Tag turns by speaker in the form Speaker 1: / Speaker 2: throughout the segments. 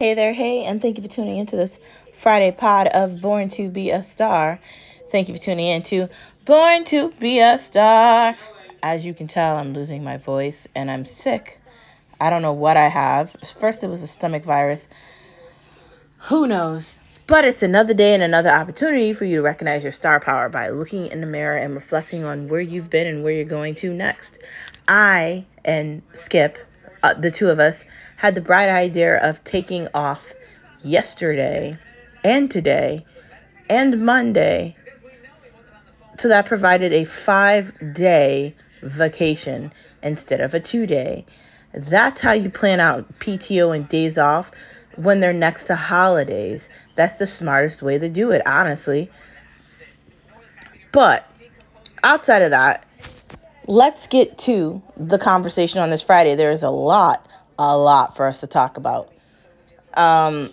Speaker 1: Hey there, hey, and thank you for tuning into this Friday pod of Born to Be a Star. Thank you for tuning in to Born to Be a Star. As you can tell, I'm losing my voice and I'm sick. I don't know what I have. First, it was a stomach virus. Who knows? But it's another day and another opportunity for you to recognize your star power by looking in the mirror and reflecting on where you've been and where you're going to next. I and Skip, uh, the two of us, had the bright idea of taking off yesterday and today and Monday. So that provided a five day vacation instead of a two day. That's how you plan out PTO and days off when they're next to holidays. That's the smartest way to do it, honestly. But outside of that, let's get to the conversation on this Friday. There is a lot a lot for us to talk about. Um,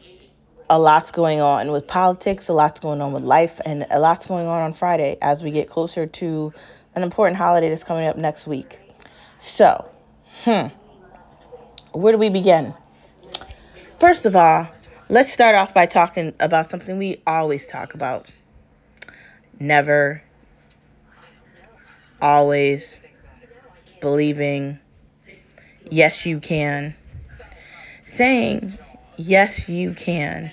Speaker 1: a lot's going on with politics, a lot's going on with life, and a lot's going on on Friday as we get closer to an important holiday that's coming up next week. So, hmm, where do we begin? First of all, let's start off by talking about something we always talk about. Never, always, believing, yes, you can saying, Yes, you can.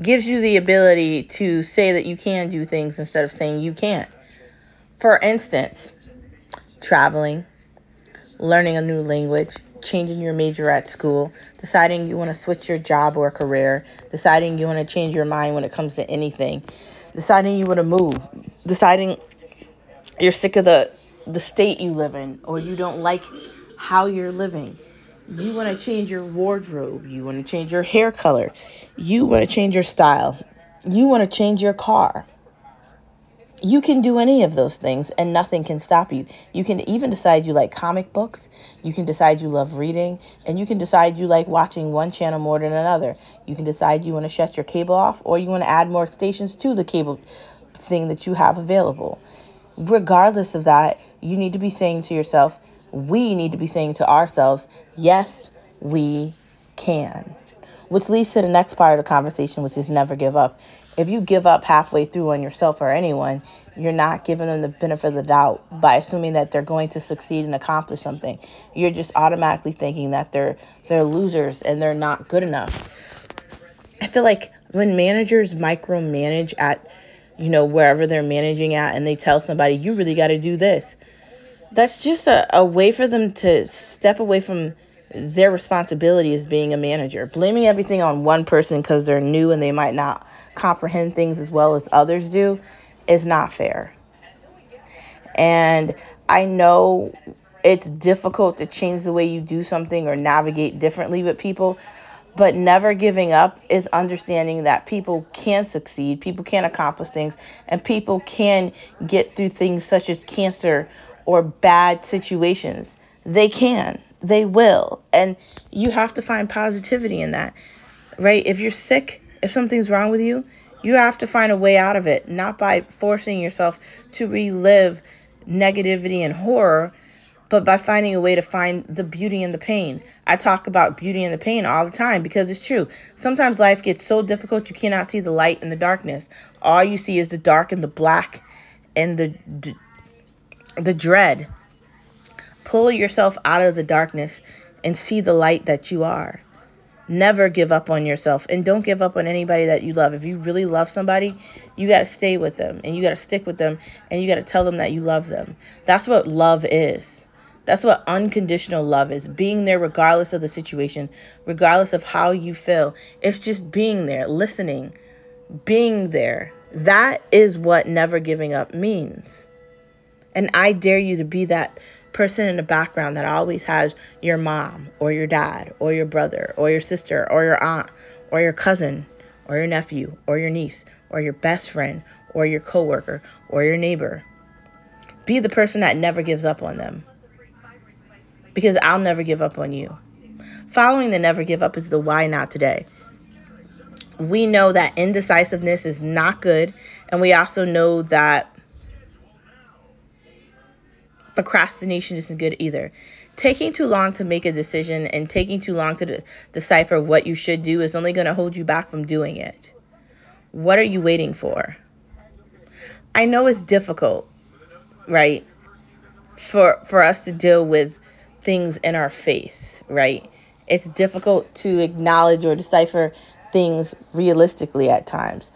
Speaker 1: Gives you the ability to say that you can do things instead of saying you can't. For instance, traveling, learning a new language, changing your major at school, deciding you want to switch your job or career, deciding you want to change your mind when it comes to anything, deciding you want to move, deciding you're sick of the the state you live in or you don't like how you're living. You want to change your wardrobe, you want to change your hair color, you want to change your style, you want to change your car. You can do any of those things and nothing can stop you. You can even decide you like comic books, you can decide you love reading, and you can decide you like watching one channel more than another. You can decide you want to shut your cable off or you want to add more stations to the cable thing that you have available. Regardless of that, you need to be saying to yourself, we need to be saying to ourselves, yes, we can. Which leads to the next part of the conversation, which is never give up. If you give up halfway through on yourself or anyone, you're not giving them the benefit of the doubt by assuming that they're going to succeed and accomplish something. You're just automatically thinking that they're they're losers and they're not good enough. I feel like when managers micromanage at you know wherever they're managing at and they tell somebody you really got to do this that's just a, a way for them to step away from their responsibility as being a manager. Blaming everything on one person because they're new and they might not comprehend things as well as others do is not fair. And I know it's difficult to change the way you do something or navigate differently with people, but never giving up is understanding that people can succeed, people can accomplish things, and people can get through things such as cancer or bad situations. They can, they will. And you have to find positivity in that, right? If you're sick, if something's wrong with you, you have to find a way out of it, not by forcing yourself to relive negativity and horror, but by finding a way to find the beauty in the pain. I talk about beauty in the pain all the time because it's true. Sometimes life gets so difficult you cannot see the light in the darkness. All you see is the dark and the black and the the dread. Pull yourself out of the darkness and see the light that you are. Never give up on yourself and don't give up on anybody that you love. If you really love somebody, you got to stay with them and you got to stick with them and you got to tell them that you love them. That's what love is. That's what unconditional love is being there regardless of the situation, regardless of how you feel. It's just being there, listening, being there. That is what never giving up means. And I dare you to be that person in the background that always has your mom or your dad or your brother or your sister or your aunt or your cousin or your nephew or your niece or your best friend or your coworker or your neighbor. Be the person that never gives up on them. Because I'll never give up on you. Following the never give up is the why not today. We know that indecisiveness is not good, and we also know that procrastination isn't good either. Taking too long to make a decision and taking too long to de- decipher what you should do is only going to hold you back from doing it. What are you waiting for? I know it's difficult, right? For for us to deal with things in our faith, right? It's difficult to acknowledge or decipher things realistically at times.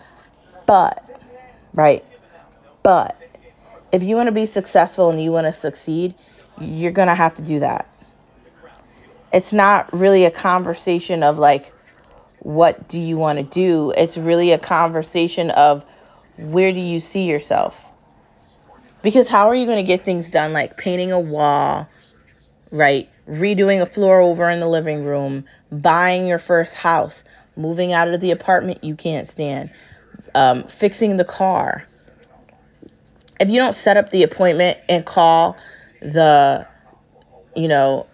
Speaker 1: But, right? But if you want to be successful and you want to succeed, you're going to have to do that. It's not really a conversation of like, what do you want to do? It's really a conversation of where do you see yourself? Because how are you going to get things done like painting a wall, right? Redoing a floor over in the living room, buying your first house, moving out of the apartment you can't stand, um, fixing the car. If you don't set up the appointment and call the, you know,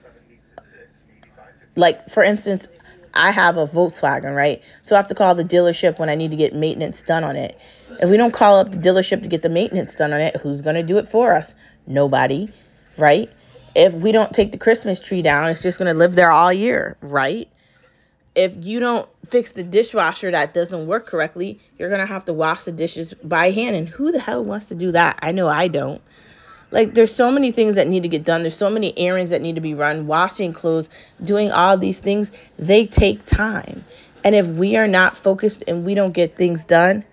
Speaker 1: like for instance, I have a Volkswagen, right? So I have to call the dealership when I need to get maintenance done on it. If we don't call up the dealership to get the maintenance done on it, who's going to do it for us? Nobody, right? If we don't take the Christmas tree down, it's just going to live there all year, right? If you don't fix the dishwasher that doesn't work correctly, you're going to have to wash the dishes by hand. And who the hell wants to do that? I know I don't. Like there's so many things that need to get done. There's so many errands that need to be run, washing clothes, doing all these things. They take time. And if we are not focused and we don't get things done,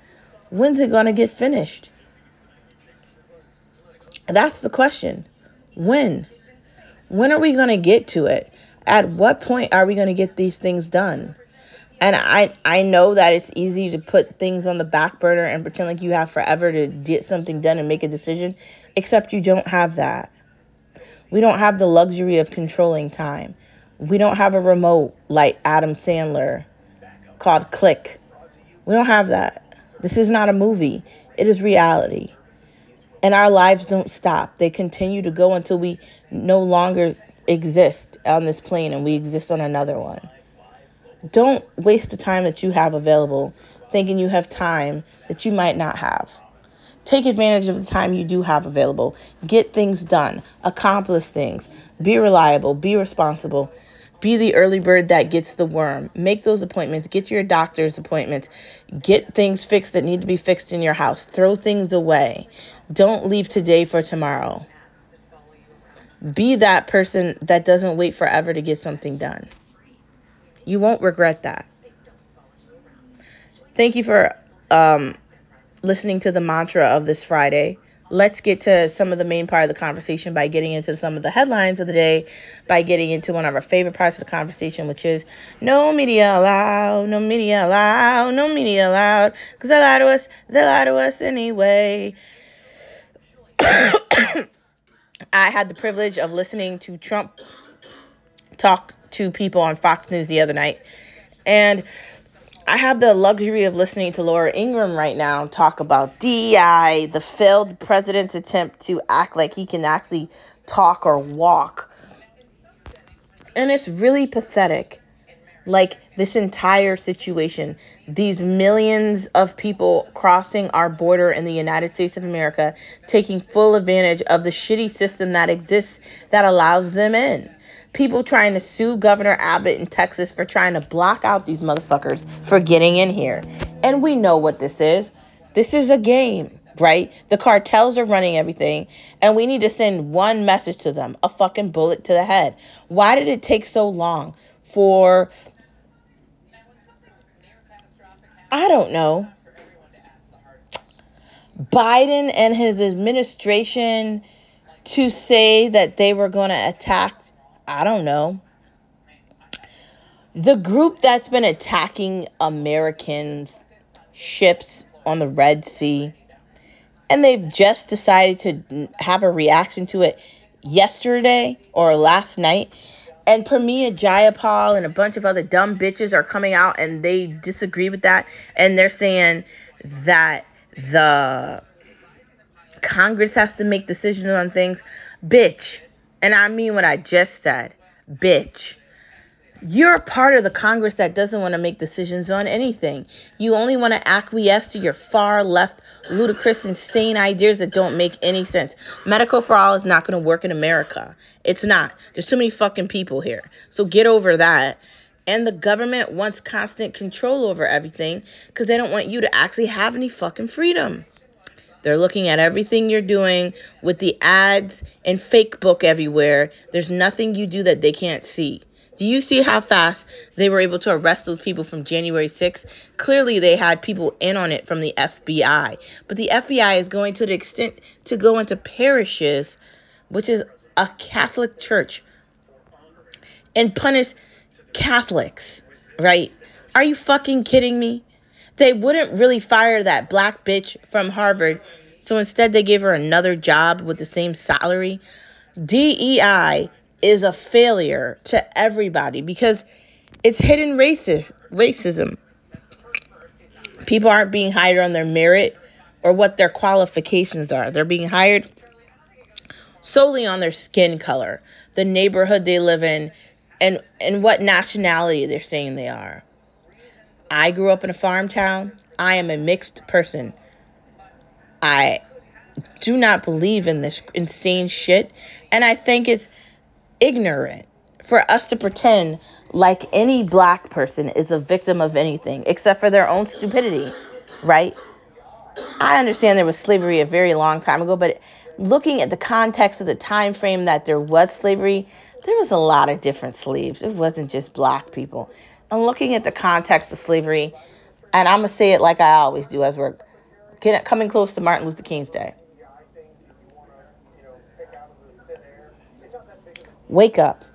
Speaker 1: when's it going to get finished? That's the question. When? When are we going to get to it? At what point are we going to get these things done? And I I know that it's easy to put things on the back burner and pretend like you have forever to get something done and make a decision, except you don't have that. We don't have the luxury of controlling time. We don't have a remote like Adam Sandler called Click. We don't have that. This is not a movie. It is reality. And our lives don't stop. They continue to go until we no longer exist on this plane and we exist on another one. Don't waste the time that you have available thinking you have time that you might not have. Take advantage of the time you do have available. Get things done. Accomplish things. Be reliable. Be responsible. Be the early bird that gets the worm. Make those appointments. Get your doctor's appointments. Get things fixed that need to be fixed in your house. Throw things away. Don't leave today for tomorrow. Be that person that doesn't wait forever to get something done. You won't regret that. Thank you for um, listening to the mantra of this Friday. Let's get to some of the main part of the conversation by getting into some of the headlines of the day, by getting into one of our favorite parts of the conversation, which is no media allowed, no media allowed, no media allowed, because they lie to us, they lie to us anyway. I had the privilege of listening to Trump talk to people on Fox News the other night. And I have the luxury of listening to Laura Ingraham right now talk about DEI, the failed president's attempt to act like he can actually talk or walk. And it's really pathetic. Like this entire situation, these millions of people crossing our border in the United States of America, taking full advantage of the shitty system that exists that allows them in people trying to sue Governor Abbott in Texas for trying to block out these motherfuckers for getting in here. And we know what this is. This is a game, right? The cartels are running everything, and we need to send one message to them a fucking bullet to the head. Why did it take so long for. I don't know. Biden and his administration to say that they were going to attack I don't know. The group that's been attacking Americans' ships on the Red Sea, and they've just decided to have a reaction to it yesterday or last night. And Pramila Jayapal and a bunch of other dumb bitches are coming out and they disagree with that. And they're saying that the Congress has to make decisions on things. Bitch, and I mean what I just said. Bitch. You're part of the Congress that doesn't want to make decisions on anything. You only want to acquiesce to your far left, ludicrous, insane ideas that don't make any sense. Medical for all is not going to work in America. It's not. There's too many fucking people here. So get over that. And the government wants constant control over everything because they don't want you to actually have any fucking freedom. They're looking at everything you're doing with the ads and fake book everywhere. There's nothing you do that they can't see. Do you see how fast they were able to arrest those people from January 6th? Clearly, they had people in on it from the FBI. But the FBI is going to the extent to go into parishes, which is a Catholic church, and punish Catholics, right? Are you fucking kidding me? They wouldn't really fire that black bitch from Harvard, so instead they gave her another job with the same salary. DEI is a failure to everybody because it's hidden racist racism. People aren't being hired on their merit or what their qualifications are. They're being hired solely on their skin color, the neighborhood they live in, and and what nationality they're saying they are. I grew up in a farm town. I am a mixed person. I do not believe in this insane shit, and I think it's ignorant for us to pretend like any black person is a victim of anything except for their own stupidity, right? I understand there was slavery a very long time ago, but looking at the context of the time frame that there was slavery, there was a lot of different slaves. It wasn't just black people. And looking at the context of slavery, and I'm gonna say it like I always do as we're coming close to Martin Luther King's Day. Wake up.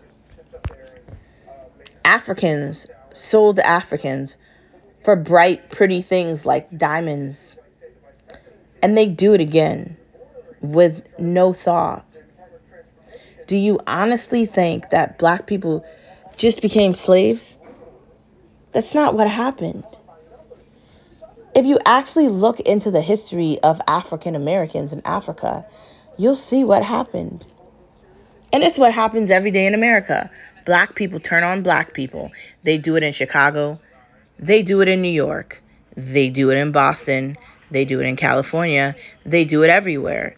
Speaker 1: Africans sold Africans for bright, pretty things like diamonds. And they do it again with no thought. Do you honestly think that black people just became slaves? That's not what happened. If you actually look into the history of African Americans in Africa, you'll see what happened. And it's what happens every day in America. Black people turn on black people. They do it in Chicago. They do it in New York. They do it in Boston. They do it in California. They do it everywhere.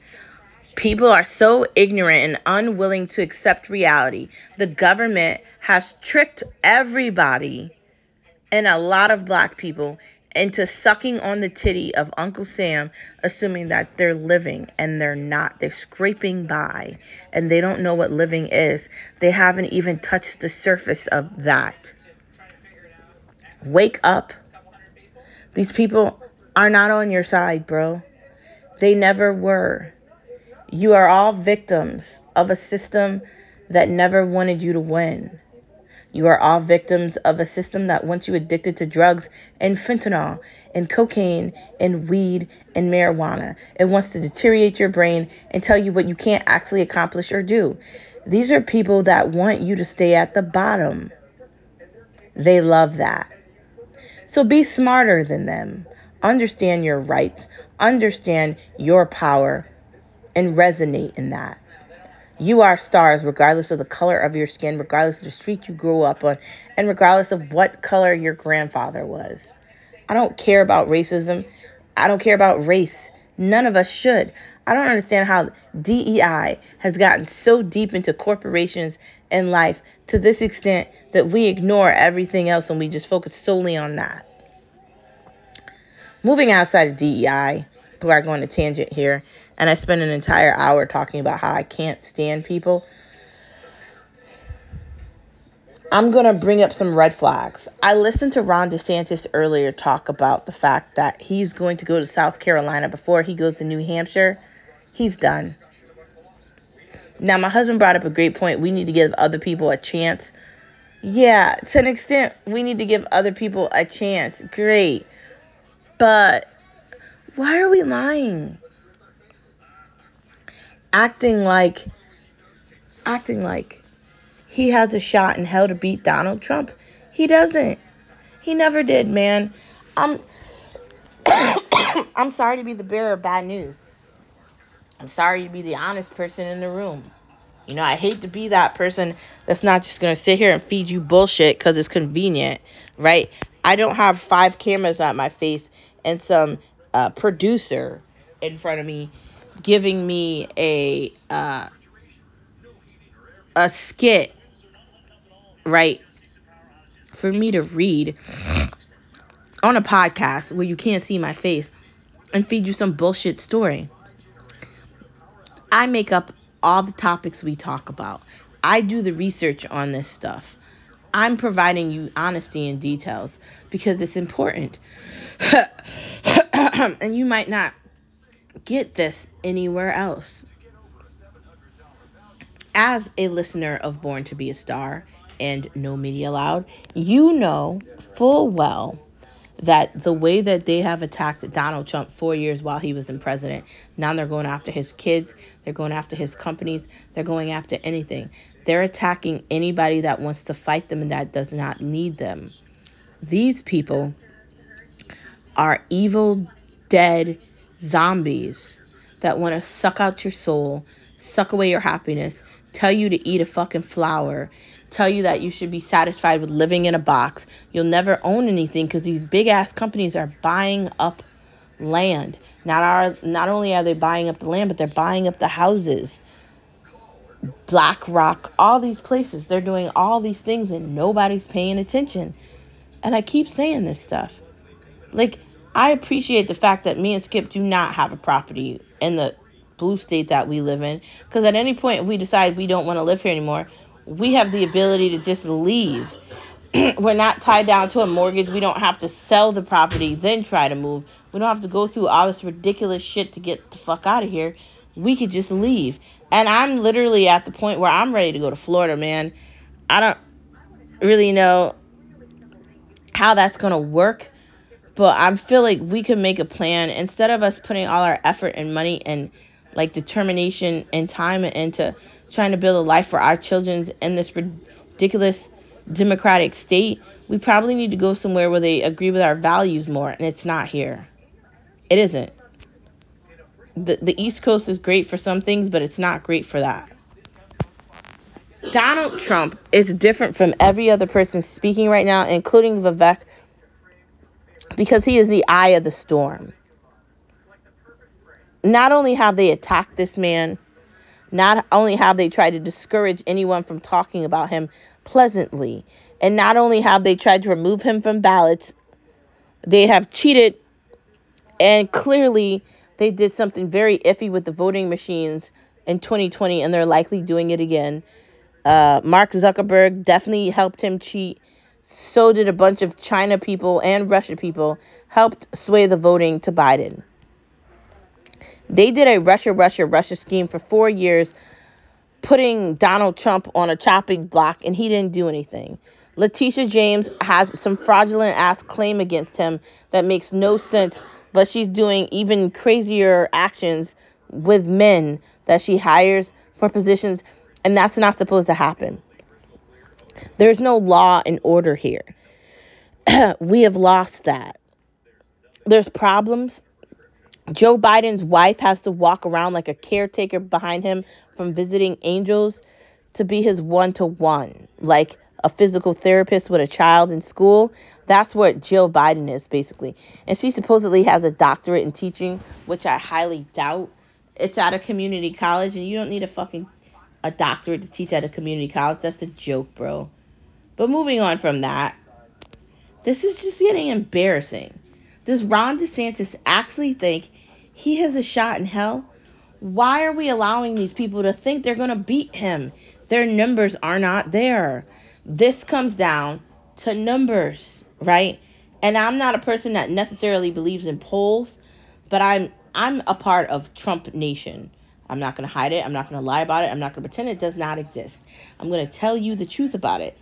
Speaker 1: People are so ignorant and unwilling to accept reality. The government has tricked everybody and a lot of black people into sucking on the titty of Uncle Sam, assuming that they're living and they're not. They're scraping by and they don't know what living is. They haven't even touched the surface of that. Wake up. These people are not on your side, bro. They never were. You are all victims of a system that never wanted you to win. You are all victims of a system that wants you addicted to drugs and fentanyl and cocaine and weed and marijuana. It wants to deteriorate your brain and tell you what you can't actually accomplish or do. These are people that want you to stay at the bottom. They love that. So be smarter than them. Understand your rights, understand your power, and resonate in that. You are stars regardless of the color of your skin, regardless of the street you grew up on, and regardless of what color your grandfather was. I don't care about racism. I don't care about race. None of us should. I don't understand how DEI has gotten so deep into corporations and life to this extent that we ignore everything else and we just focus solely on that. Moving outside of DEI, we're going a tangent here, and I spent an entire hour talking about how I can't stand people. I'm going to bring up some red flags. I listened to Ron DeSantis earlier talk about the fact that he's going to go to South Carolina before he goes to New Hampshire. He's done. Now, my husband brought up a great point. We need to give other people a chance. Yeah, to an extent, we need to give other people a chance. Great. But why are we lying? Acting like acting like he has a shot in hell to beat Donald Trump. He doesn't. He never did, man. I'm I'm sorry to be the bearer of bad news. I'm sorry to be the honest person in the room. You know, I hate to be that person that's not just going to sit here and feed you bullshit because it's convenient, right? I don't have five cameras at my face and some uh, producer in front of me giving me a uh, a skit, right? For me to read on a podcast where you can't see my face and feed you some bullshit story. I make up all the topics we talk about. I do the research on this stuff. I'm providing you honesty and details because it's important. and you might not get this anywhere else. As a listener of Born to Be a Star and No Media Allowed, you know full well that the way that they have attacked Donald Trump four years while he was in president, now they're going after his kids, they're going after his companies, they're going after anything. They're attacking anybody that wants to fight them and that does not need them. These people are evil, dead zombies that want to suck out your soul, suck away your happiness, tell you to eat a fucking flower, tell you that you should be satisfied with living in a box. You'll never own anything because these big ass companies are buying up land. Not are not only are they buying up the land, but they're buying up the houses. BlackRock, all these places, they're doing all these things and nobody's paying attention. And I keep saying this stuff. Like I appreciate the fact that me and Skip do not have a property in the blue state that we live in because at any point if we decide we don't want to live here anymore, we have the ability to just leave. We're not tied down to a mortgage. We don't have to sell the property, then try to move. We don't have to go through all this ridiculous shit to get the fuck out of here. We could just leave. And I'm literally at the point where I'm ready to go to Florida, man. I don't really know how that's going to work, but I feel like we could make a plan instead of us putting all our effort and money and like determination and time into trying to build a life for our children in this ridiculous democratic state, we probably need to go somewhere where they agree with our values more, and it's not here. It isn't. The, the East Coast is great for some things, but it's not great for that. Donald Trump is different from every other person speaking right now, including Vivek, because he is the eye of the storm. Not only have they attacked this man, not only have they tried to discourage anyone from talking about him pleasantly, and not only have they tried to remove him from ballots, they have cheated and clearly they did something very iffy with the voting machines in 2020 and they're likely doing it again. Uh, Mark Zuckerberg definitely helped him cheat. So did a bunch of China people and Russia people helped sway the voting to Biden. They did a Russia, Russia, Russia scheme for four years, putting Donald Trump on a chopping block, and he didn't do anything. Letitia James has some fraudulent ass claim against him that makes no sense, but she's doing even crazier actions with men that she hires for positions, and that's not supposed to happen. There's no law and order here. we have lost that. There's problems Joe Biden's wife has to walk around like a caretaker behind him from visiting angels to be his one to one, like a physical therapist with a child in school. That's what Jill Biden is, basically. And she supposedly has a doctorate in teaching, which I highly doubt. It's at a community college, and you don't need a fucking a doctorate to teach at a community college. That's a joke, bro. But moving on from that, this is just getting embarrassing. Does Ron DeSantis actually think he has a shot in hell? Why are we allowing these people to think they're going to beat him? Their numbers are not there. This comes down to numbers, right? And I'm not a person that necessarily believes in polls, but I'm I'm a part of Trump Nation. I'm not going to hide it. I'm not going to lie about it. I'm not going to pretend it does not exist. I'm going to tell you the truth about it.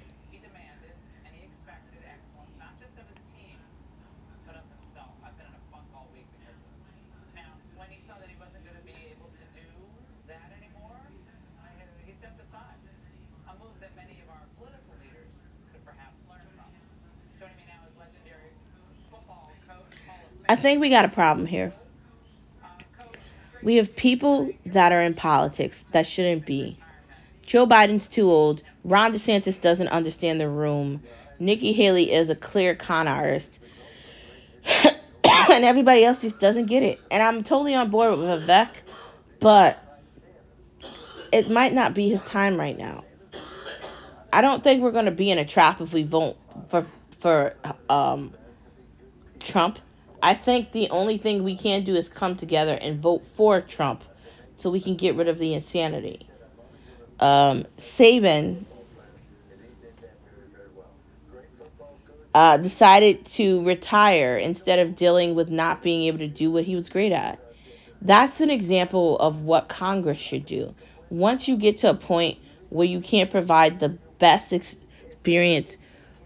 Speaker 1: I think we got a problem here. We have people that are in politics that shouldn't be Joe Biden's too old. Ron DeSantis doesn't understand the room. Nikki Haley is a clear con artist. and everybody else just doesn't get it. And I'm totally on board with Vivek, but it might not be his time right now. I don't think we're going to be in a trap if we vote for for um, Trump. I think the only thing we can do is come together and vote for Trump so we can get rid of the insanity. Um, Saban uh, decided to retire instead of dealing with not being able to do what he was great at. That's an example of what Congress should do. Once you get to a point where you can't provide the best experience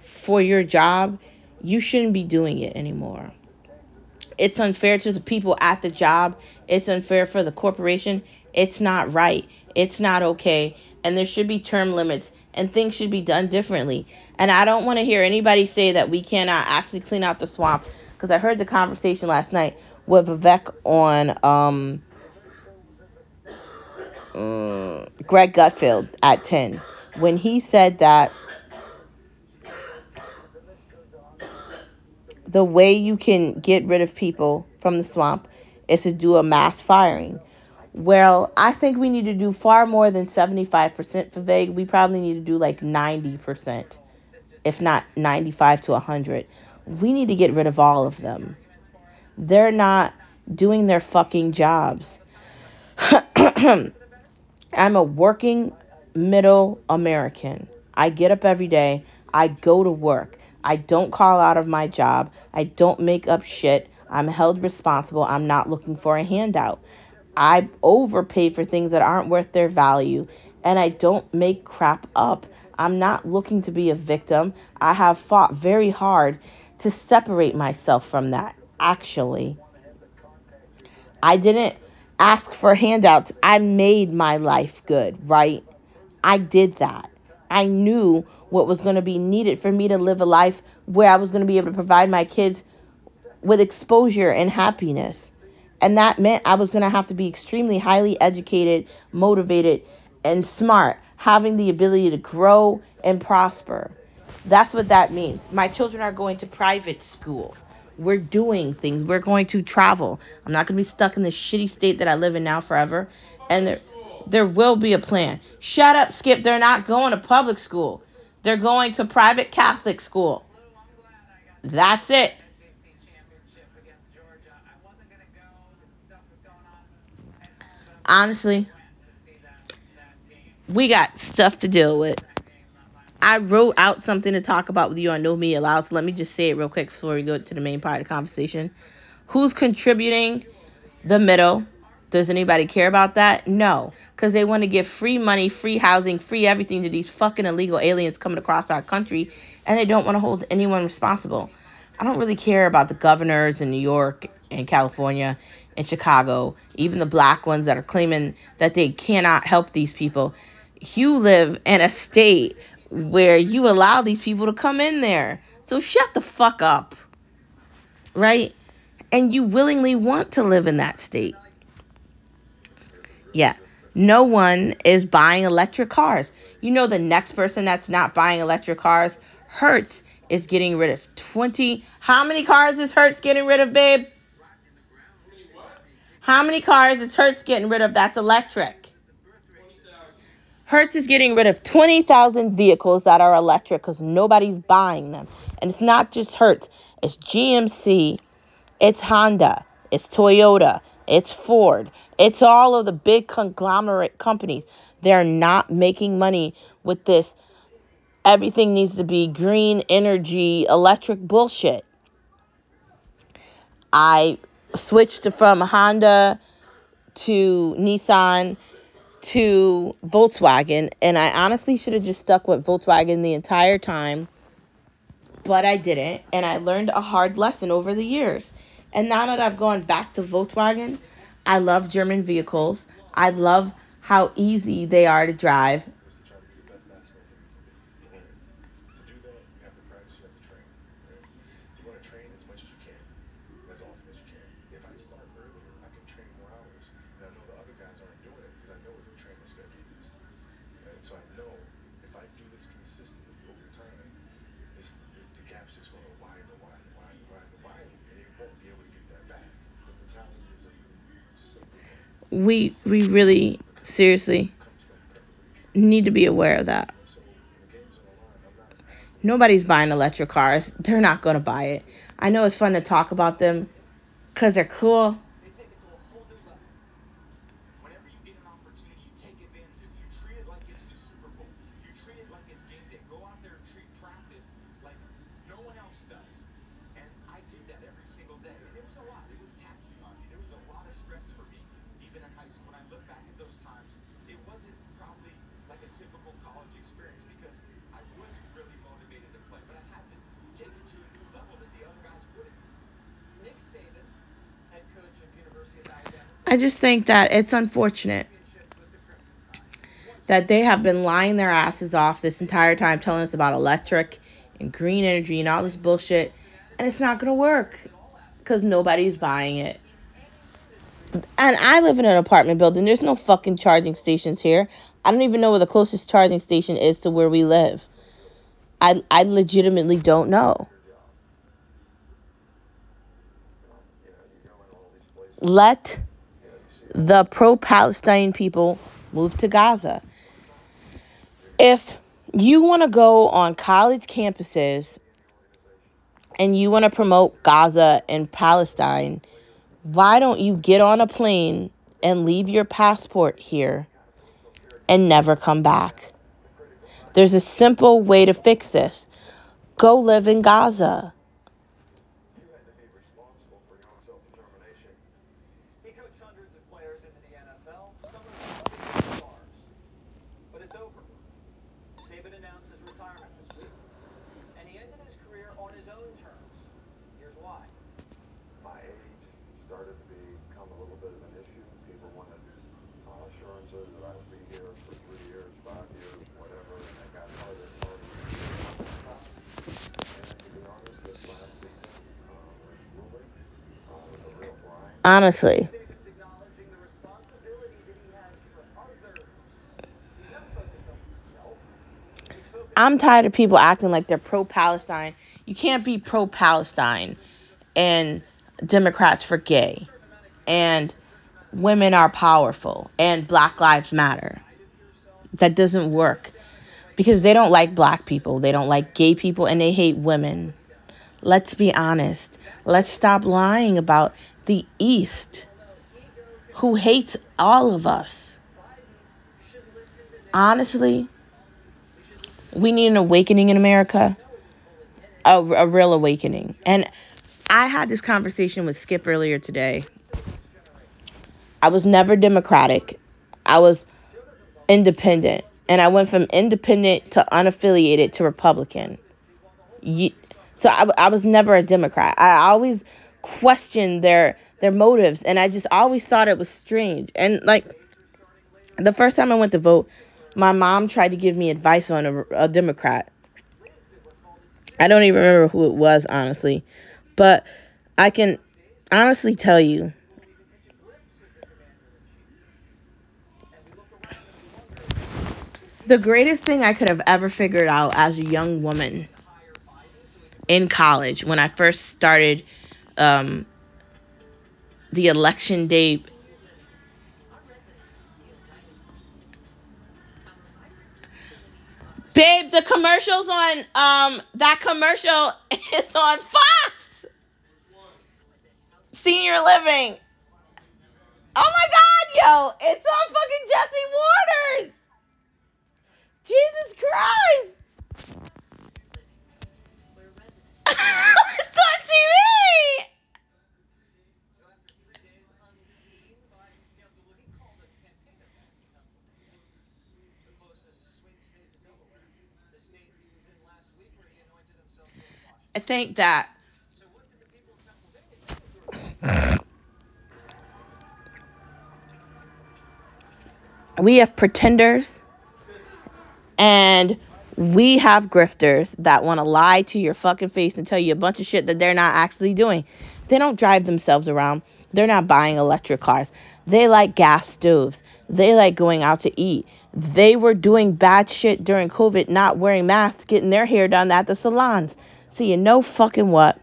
Speaker 1: for your job, you shouldn't be doing it anymore. It's unfair to the people at the job. It's unfair for the corporation. It's not right. It's not okay. And there should be term limits and things should be done differently. And I don't want to hear anybody say that we cannot actually clean out the swamp because I heard the conversation last night with Vivek on um, um, Greg Gutfeld at 10 when he said that the way you can get rid of people from the swamp is to do a mass firing. Well, I think we need to do far more than 75% for Vivek. We probably need to do like 90%, if not 95 to 100. We need to get rid of all of them. They're not doing their fucking jobs. I'm a working middle American. I get up every day. I go to work. I don't call out of my job. I don't make up shit. I'm held responsible. I'm not looking for a handout. I overpay for things that aren't worth their value, and I don't make crap up. I'm not looking to be a victim. I have fought very hard to separate myself from that, actually. I didn't ask for handouts. I made my life good, right? I did that. I knew what was going to be needed for me to live a life where I was going to be able to provide my kids with exposure and happiness. And that meant I was going to have to be extremely highly educated, motivated, and smart, having the ability to grow and prosper. That's what that means. My children are going to private school. We're doing things. We're going to travel. I'm not going to be stuck in the shitty state that I live in now forever. And there, will be a plan. Shut up, Skip. They're not going to public school. They're going to private Catholic school. That's it. Honestly, we got stuff to deal with. I wrote out something to talk about with you on No Media Allowed, so let me just say it real quick before we go to the main part of the conversation. Who's contributing the middle? Does anybody care about that? No, because they want to give free money, free housing, free everything to these fucking illegal aliens coming across our country, and they don't want to hold anyone responsible. I don't really care about the governors in New York and California and Chicago, even the black ones that are claiming that they cannot help these people. You live in a state where you allow these people to come in there. So shut the fuck up. Right? And you willingly want to live in that state. Yeah. No one is buying electric cars. You know the next person that's not buying electric cars, Hertz is getting rid of 20. How many cars is Hertz getting rid of, babe? How many cars is Hertz getting rid of that's electric? Hertz is getting rid of 20,000 vehicles that are electric because nobody's buying them. And it's not just Hertz, it's GMC, it's Honda, it's Toyota, it's Ford, it's all of the big conglomerate companies. They're not making money with this. Everything needs to be green energy, electric bullshit. I switched from Honda to Nissan to Volkswagen, and I honestly should have just stuck with Volkswagen the entire time, but I didn't, and I learned a hard lesson over the years. And now that I've gone back to Volkswagen, I love German vehicles. I love how easy they are to drive.
Speaker 2: so I know if I do this consistently over time, this the, the gap's just going to widen and widen and widen and widen and widen, and it won't be able to get that back. The mentality is a simple one.
Speaker 1: We we really seriously need to be aware of that. Nobody's buying electric cars. They're not going to buy it. I know it's fun to talk about them because they're cool.
Speaker 3: They take it to a whole new level. Whenever you get an opportunity, you take advantage of it. You treat it like it's the Super Bowl. You treat it like it's game day. Go out there and treat practice like no one else does. And I did that every single day. And it was a lot. It was taxing on me. There was a lot of stress for me, even in high school. When I look back at those times, it wasn't probably like a typical college experience because I was really motivated to play. But I had to take it to a new level that the other guys wouldn't. Nick Saban, head coach of University of Alabama.
Speaker 1: I just think that it's unfortunate that they have been lying their asses off this entire time telling us about electric and green energy and all this bullshit and it's not going to work because nobody's buying it. And i live in an apartment building. There's no fucking charging stations here. I don't even know where the closest charging station is to where we live. I, I legitimately don't know. Let the pro-palestine people move to gaza if you want to go on college campuses and you want to promote Gaza and Palestine, why don't you get on a plane and leave your passport here and never come back? There's a simple way to fix this. Go live in Gaza.
Speaker 2: You had to be responsible for your own self-determination.
Speaker 3: He coached hundreds of players into the NFL, some of them big stars. But it's over. Saban announced his retirement this week, and he ended his career on his own terms. Here's why.
Speaker 2: My age started to become a little bit of an issue. People wanted uh, assurances that I would be here for three years, five years, whatever, and that got harder and harder. And to be honest, this last season uh, was grueling. Uh, it was a real grind.
Speaker 1: Honestly.
Speaker 3: Saban's acknowledging the responsibility that he has for others. He's not focused on himself. He's focused
Speaker 1: I'm tired of people acting like they're pro Palestine. You can't be pro Palestine and Democrats for gay and women are powerful and Black Lives Matter. That doesn't work because they don't like black people, they don't like gay people, and they hate women. Let's be honest. Let's stop lying about the East who hates all of us. Honestly, we need an awakening in America. A, a real awakening. And I had this conversation with Skip earlier today. I was never Democratic. I was independent. And I went from independent to unaffiliated to Republican. Ye- So I, I was never a Democrat. I always questioned their their motives, and I just always thought it was strange. And like the first time I went to vote, my mom tried to give me advice on a, a Democrat. I don't even remember who it was, honestly. But I can honestly tell you the greatest thing I could have ever figured out as a young woman in college when I first started um, the election day. Babe, the commercials on um that commercial is on Fox. Senior living. Oh my god, yo, it's on fucking Jesse Watters. Jesus Christ. it's on TV.
Speaker 3: So after three days unseen, Biden scheduled what he called a campaign event in Pennsylvania, the closest swing state to Delaware. The state he was in last week where he anointed himself George Washington.
Speaker 1: I think that
Speaker 3: So what did the people of Pennsylvania think of George that
Speaker 1: we have pretenders and we have grifters that want to lie to your fucking face and tell you a bunch of shit that they're not actually doing. They don't drive themselves around. They're not buying electric cars. They like gas stoves. They like going out to eat. They were doing bad shit during COVID, not wearing masks, getting their hair done at the salons. So you know fucking what?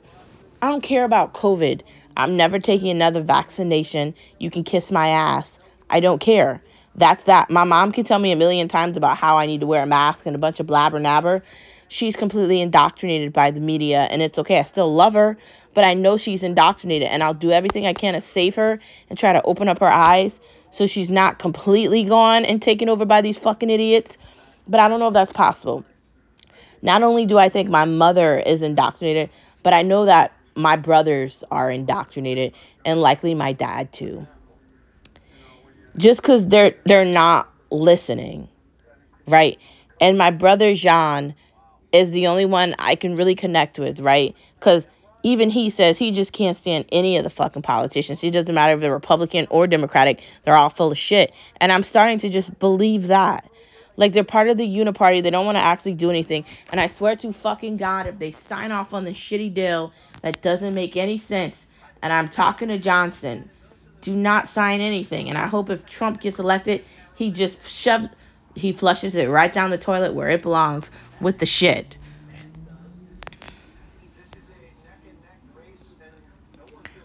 Speaker 1: I don't care about COVID. I'm never taking another vaccination. You can kiss my ass. I don't care. That's that. My mom can tell me a million times about how I need to wear a mask and a bunch of blabber nabber. She's completely indoctrinated by the media, and it's okay. I still love her, but I know she's indoctrinated, and I'll do everything I can to save her and try to open up her eyes so she's not completely gone and taken over by these fucking idiots. But I don't know if that's possible. Not only do I think my mother is indoctrinated, but I know that my brothers are indoctrinated and likely my dad too. Just cuz they're they're not listening. Right? And my brother Jean is the only one I can really connect with, right? Cuz even he says he just can't stand any of the fucking politicians. It doesn't matter if they're Republican or Democratic, they're all full of shit. And I'm starting to just believe that. Like they're part of the uniparty. They don't want to actually do anything. And I swear to fucking God, if they sign off on the shitty deal that doesn't make any sense, and I'm talking to Johnson, do not sign anything. And I hope if Trump gets elected, he just shoves, he flushes it right down the toilet where it belongs with the shit.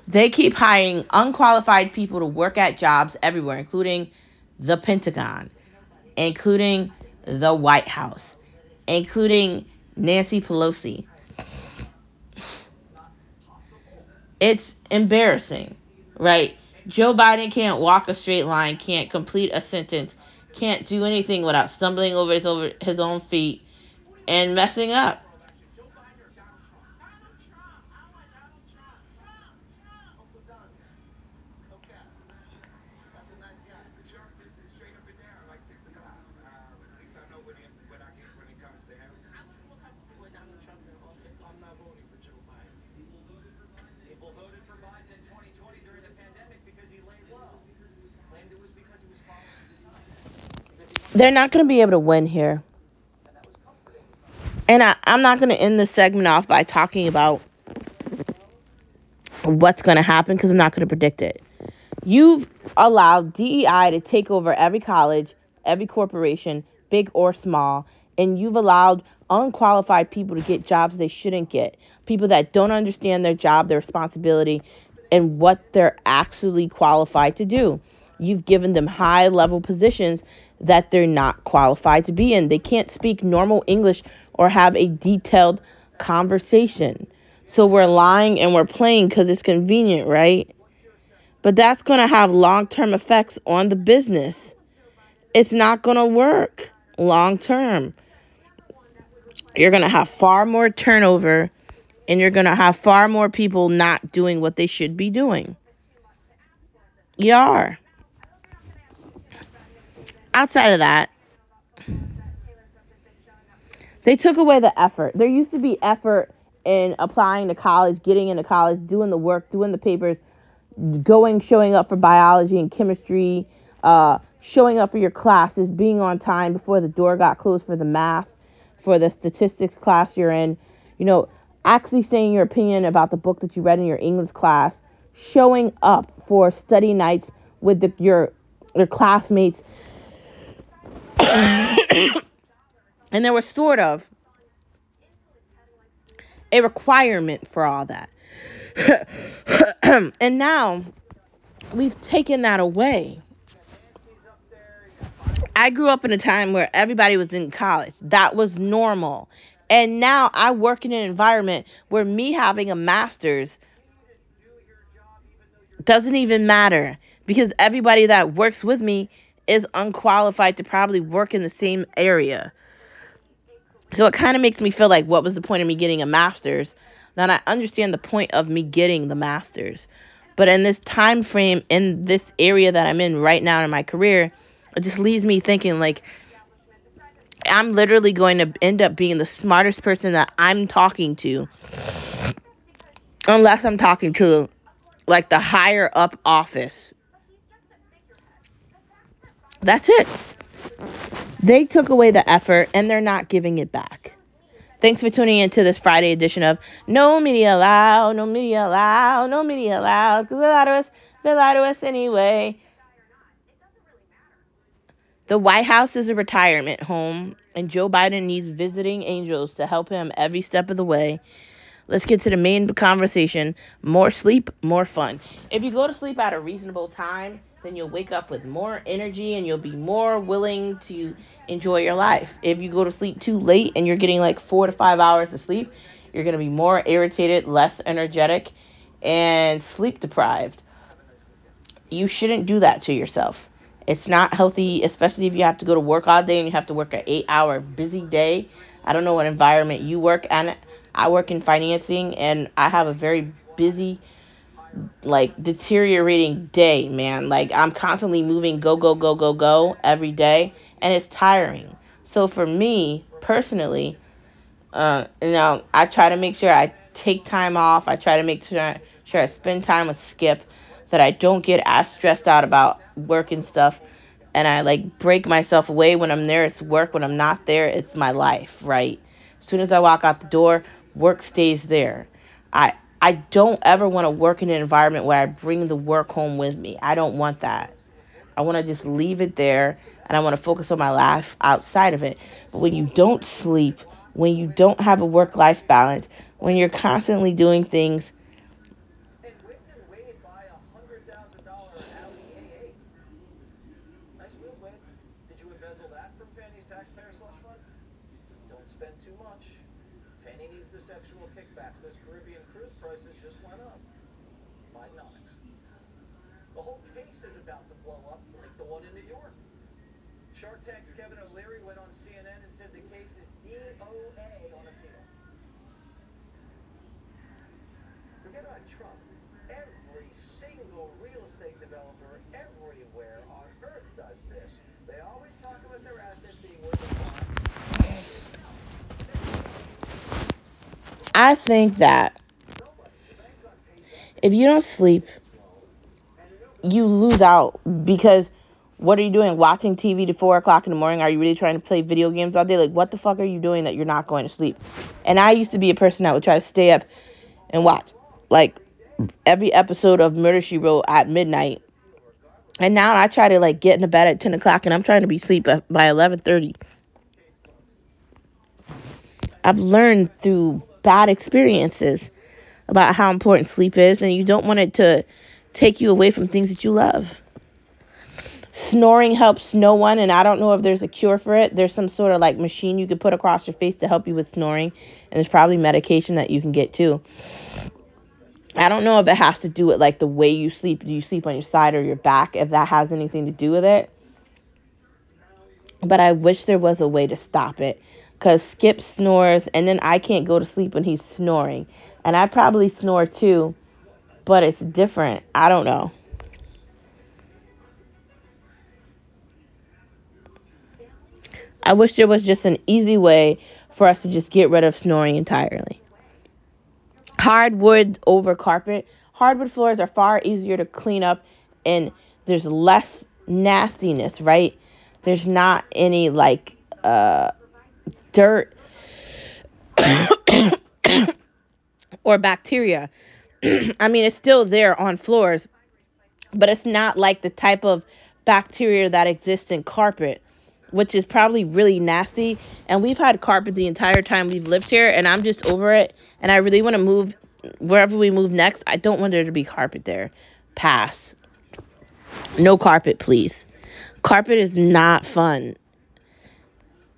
Speaker 1: They keep hiring unqualified people to work at jobs everywhere, including the Pentagon, including the White House, including Nancy Pelosi. It's embarrassing, right? Joe Biden can't walk a straight line, can't complete a sentence, can't do anything without stumbling over his, over his own feet and messing up.
Speaker 2: That's a nice guy.
Speaker 3: Sharp is straight up and down, like six o'clock. Um, at least I know when it, when I get when it comes to him.
Speaker 4: I was more comfortable with Donald Trump in office.
Speaker 2: I'm not voting for Joe Biden.
Speaker 3: People voted for Biden in 2020 during the pandemic because he laid low. Claimed it was because he was following the science.
Speaker 1: They're not going to be able to win here. And I, I'm not going to end this segment off by talking about what's going to happen because I'm not going to predict it. You've allowed DEI to take over every college, every corporation, big or small, and you've allowed unqualified people to get jobs they shouldn't get. People that don't understand their job, their responsibility, and what they're actually qualified to do. You've given them high level positions that they're not qualified to be in. They can't speak normal English or have a detailed conversation. So we're lying and we're playing because it's convenient, right? But that's going to have long term effects on the business. It's not going to work long term. You're going to have far more turnover and you're going to have far more people not doing what they should be doing. You are. Outside of that, they took away the effort. There used to be effort in applying to college, getting into college, doing the work, doing the papers, going, showing up for biology and chemistry, uh, showing up for your classes, being on time before the door got closed for the math, for the statistics class you're in, you know, actually saying your opinion about the book that you read in your English class, showing up for study nights with the, your your classmates. and there was sort of a requirement for all that. and now we've taken that away. I grew up in a time where everybody was in college. That was normal. And now I work in an environment where me having a master's doesn't even matter because everybody that works with me is unqualified to probably work in the same area. So it kind of makes me feel like what was the point of me getting a master's? Then I understand the point of me getting the master's. But in this time frame in this area that I'm in right now in my career, it just leaves me thinking like I'm literally going to end up being the smartest person that I'm talking to. Unless I'm talking to like the higher up office. That's it. They took away the effort and they're not giving it back. Thanks for tuning in to this Friday edition of No Media Allowed, No Media Allowed, No Media Allowed. Because a lot of us They lie to us anyway. The White House is a retirement home, and Joe Biden needs visiting angels to help him every step of the way. Let's get to the main conversation. More sleep, more fun. If you go to sleep at a reasonable time, then you'll wake up with more energy and you'll be more willing to enjoy your life. If you go to sleep too late and you're getting like four to five hours of sleep, you're going to be more irritated, less energetic, and sleep deprived. You shouldn't do that to yourself. It's not healthy, especially if you have to go to work all day and you have to work an eight hour busy day. I don't know what environment you work in. I work in financing and I have a very busy, like deteriorating day, man. Like I'm constantly moving, go, go, go, go, go every day, and it's tiring. So for me personally, uh, you know, I try to make sure I take time off. I try to make sure sure I spend time with Skip, that I don't get as stressed out about work and stuff. And I like break myself away when I'm there. It's work. When I'm not there, it's my life, right? As soon as I walk out the door, work stays there. I I don't ever want to work in an environment where I bring the work home with me. I don't want that. I want to just leave it there and I want to focus on my life outside of it. But when you don't sleep, when you don't have a work life balance, when you're constantly doing things
Speaker 5: And Winston Wade buy a hundred thousand dollar Audi A8. Nice wheels, Wade. Did you embezzle that from taxpayer slush fund? Don't spend too much. Fani needs the sexual kickbacks. Those Caribbean cruise prices just went up. Bidenomics. The whole case is about to blow up like the one in New York. Shark Tank's Kevin O'Leary went on CNN and said the case is DOA on appeal. Forget about Trump. Every single real estate developer everywhere on earth does this. They always talk about their assets being worth a lot.
Speaker 1: I think that if you don't sleep, you lose out because what are you doing? Watching TV to four o'clock in the morning? Are you really trying to play video games all day? Like, what the fuck are you doing that you're not going to sleep? And I used to be a person that would try to stay up and watch like every episode of Murder She Wrote at midnight. And now I try to like get into bed at ten o'clock, and I'm trying to be asleep by- eleven thirty. I've learned through bad experiences about how important sleep is, and you don't want it to take you away from things that you love. Snoring helps no one, and I don't know if there's a cure for it. There's some sort of like machine you could put across your face to help you with snoring, and there's probably medication that you can get too. I don't know if it has to do with like the way you sleep. Do you sleep on your side or your back? If that has anything to do with it. But I wish there was a way to stop it. Because Skip snores, and then I can't go to sleep when he's snoring. And I probably snore too, but it's different. I don't know. I wish there was just an easy way for us to just get rid of snoring entirely. Hardwood over carpet. Hardwood floors are far easier to clean up and there's less nastiness, right? There's not any like uh dirt or bacteria. I mean, it's still there on floors, but it's not like the type of bacteria that exists in carpet, which is probably really nasty. And we've had carpet the entire time we've lived here, and I'm just over it. And I really want to move wherever we move next. I don't want there to be carpet there. Pass. No carpet, please. Carpet is not fun.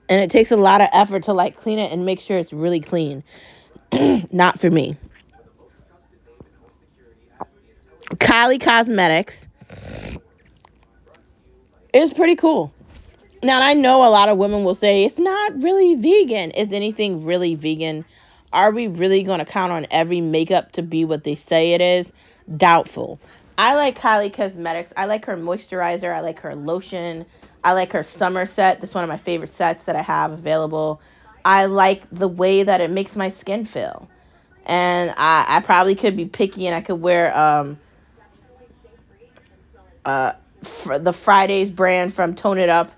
Speaker 1: And it takes a lot of effort to like clean it and make sure it's really clean. not for me. Kylie Cosmetics is pretty cool. Now, I know a lot of women will say it's not really vegan. Is anything really vegan? Are we really going to count on every makeup to be what they say it is? Doubtful. I like Kylie Cosmetics. I like her moisturizer. I like her lotion. I like her summer set. That's one of my favorite sets that I have available. I like the way that it makes my skin feel. And I, I probably could be picky and I could wear um uh fr- the Fridays brand from Tone It Up.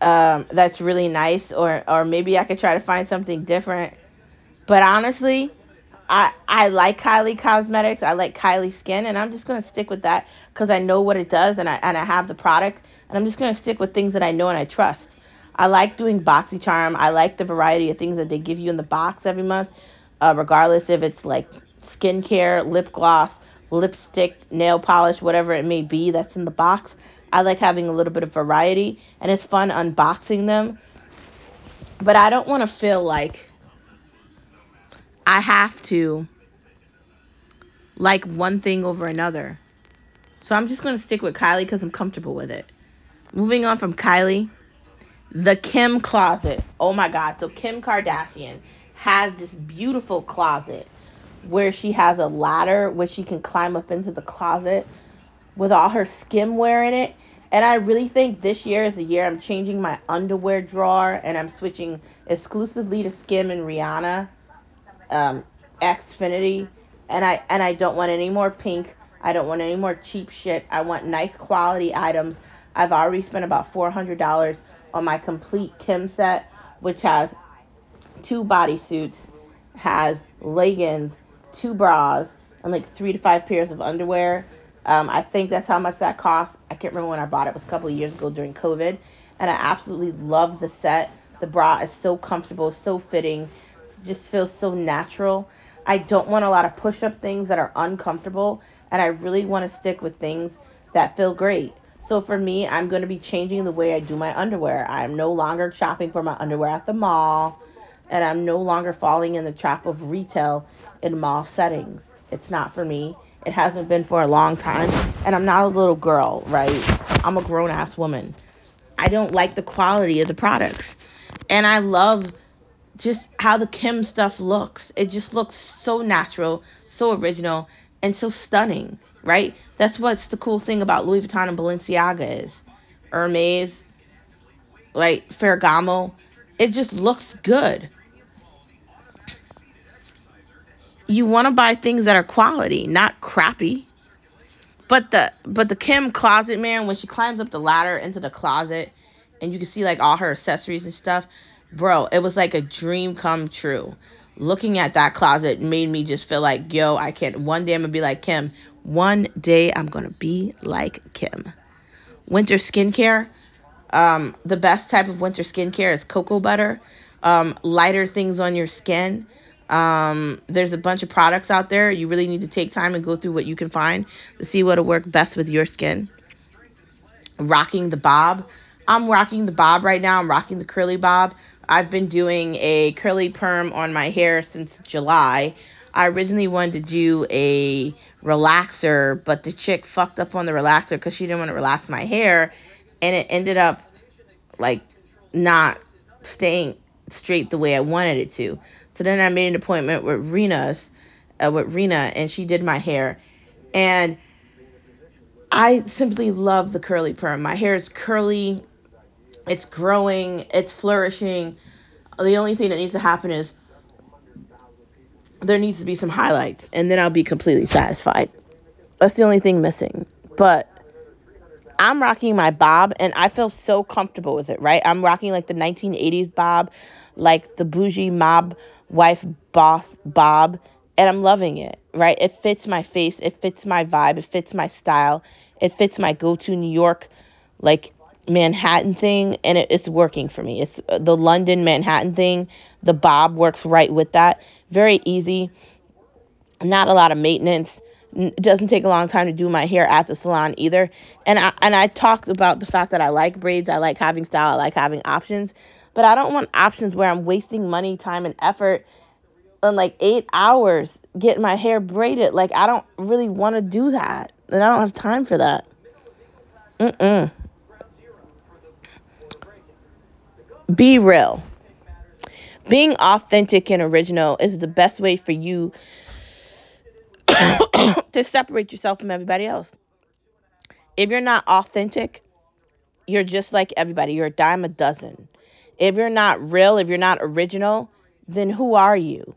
Speaker 1: Um, that's really nice, or or maybe I could try to find something different. But honestly, I I like Kylie Cosmetics. I like Kylie Skin, and I'm just gonna stick with that because I know what it does, and I and I have the product, and I'm just gonna stick with things that I know and I trust. I like doing BoxyCharm. I like the variety of things that they give you in the box every month, uh, regardless if it's like skincare, lip gloss, lipstick, nail polish, whatever it may be that's in the box. I like having a little bit of variety, and it's fun unboxing them. But I don't want to feel like I have to like one thing over another. So I'm just going to stick with Kylie because I'm comfortable with it. Moving on from Kylie, the Kim closet. Oh my God. So Kim Kardashian has this beautiful closet where she has a ladder where she can climb up into the closet with all her skimwear in it. And I really think this year is the year I'm changing my underwear drawer and I'm switching exclusively to Skim and Rihanna um, X Fenty, and I and I don't want any more pink. I don't want any more cheap shit. I want nice quality items. I've already spent about four hundred dollars on my complete Kim set, which has two bodysuits, has leggings, two bras, and like three to five pairs of underwear. Um, I think that's how much that cost. I can't remember when I bought it. It was a couple of years ago during COVID, and I absolutely love the set. The bra is so comfortable, so fitting just feels so natural. I don't want a lot of push up things that are uncomfortable, and I really want to stick with things that feel great. So for me, I'm going to be changing the way I do my underwear. I'm no longer shopping for my underwear at the mall, and I'm no longer falling in the trap of retail in mall settings. It's not for me. It hasn't been for a long time, and I'm not a little girl, right? I'm a grown ass woman. I don't like the quality of the products. And I love just how the Kim stuff looks. It just looks so natural, so original, and so stunning, right? That's what's the cool thing about Louis Vuitton and Balenciaga is. Hermes, like Ferragamo, it just looks good. You want to buy things that are quality, not crappy. But the but the Kim closet man, when she climbs up the ladder into the closet, and you can see like all her accessories and stuff, bro, it was like a dream come true. Looking at that closet made me just feel like, yo, I can't. One day I'm gonna be like Kim. One day I'm gonna be like Kim. Winter skincare. Um, the best type of winter skincare is cocoa butter. Um, lighter things on your skin. Um, there's a bunch of products out there. You really need to take time and go through what you can find to see what'll work best with your skin. Rocking the bob. I'm rocking the bob right now. I'm rocking the curly bob. I've been doing a curly perm on my hair since July. I originally wanted to do a relaxer, but the chick fucked up on the relaxer because she didn't want to relax my hair, and it ended up like not staying straight the way I wanted it to. So then I made an appointment with Rena's, uh, with Rena, and she did my hair, and I simply love the curly perm. My hair is curly, it's growing, it's flourishing. The only thing that needs to happen is there needs to be some highlights, and then I'll be completely satisfied. That's the only thing missing. But I'm rocking my bob, and I feel so comfortable with it, right? I'm rocking like the 1980s bob, like the bougie mob wife boss bob, and I'm loving it, right? It fits my face, it fits my vibe, it fits my style, it fits my go to New York, like Manhattan thing, and it, it's working for me. It's uh, the London Manhattan thing. The bob works right with that. Very easy, not a lot of maintenance. It doesn't take a long time to do my hair at the salon either. And I and I talked about the fact that I like braids, I like having style, I like having options, but I don't want options where I'm wasting money, time, and effort on like eight hours getting my hair braided. Like I don't really want to do that, and I don't have time for that. Mm-mm. Be real. Being authentic and original is the best way for you to separate yourself from everybody else. If you're not authentic, you're just like everybody. You're a dime a dozen. If you're not real, if you're not original, then who are you?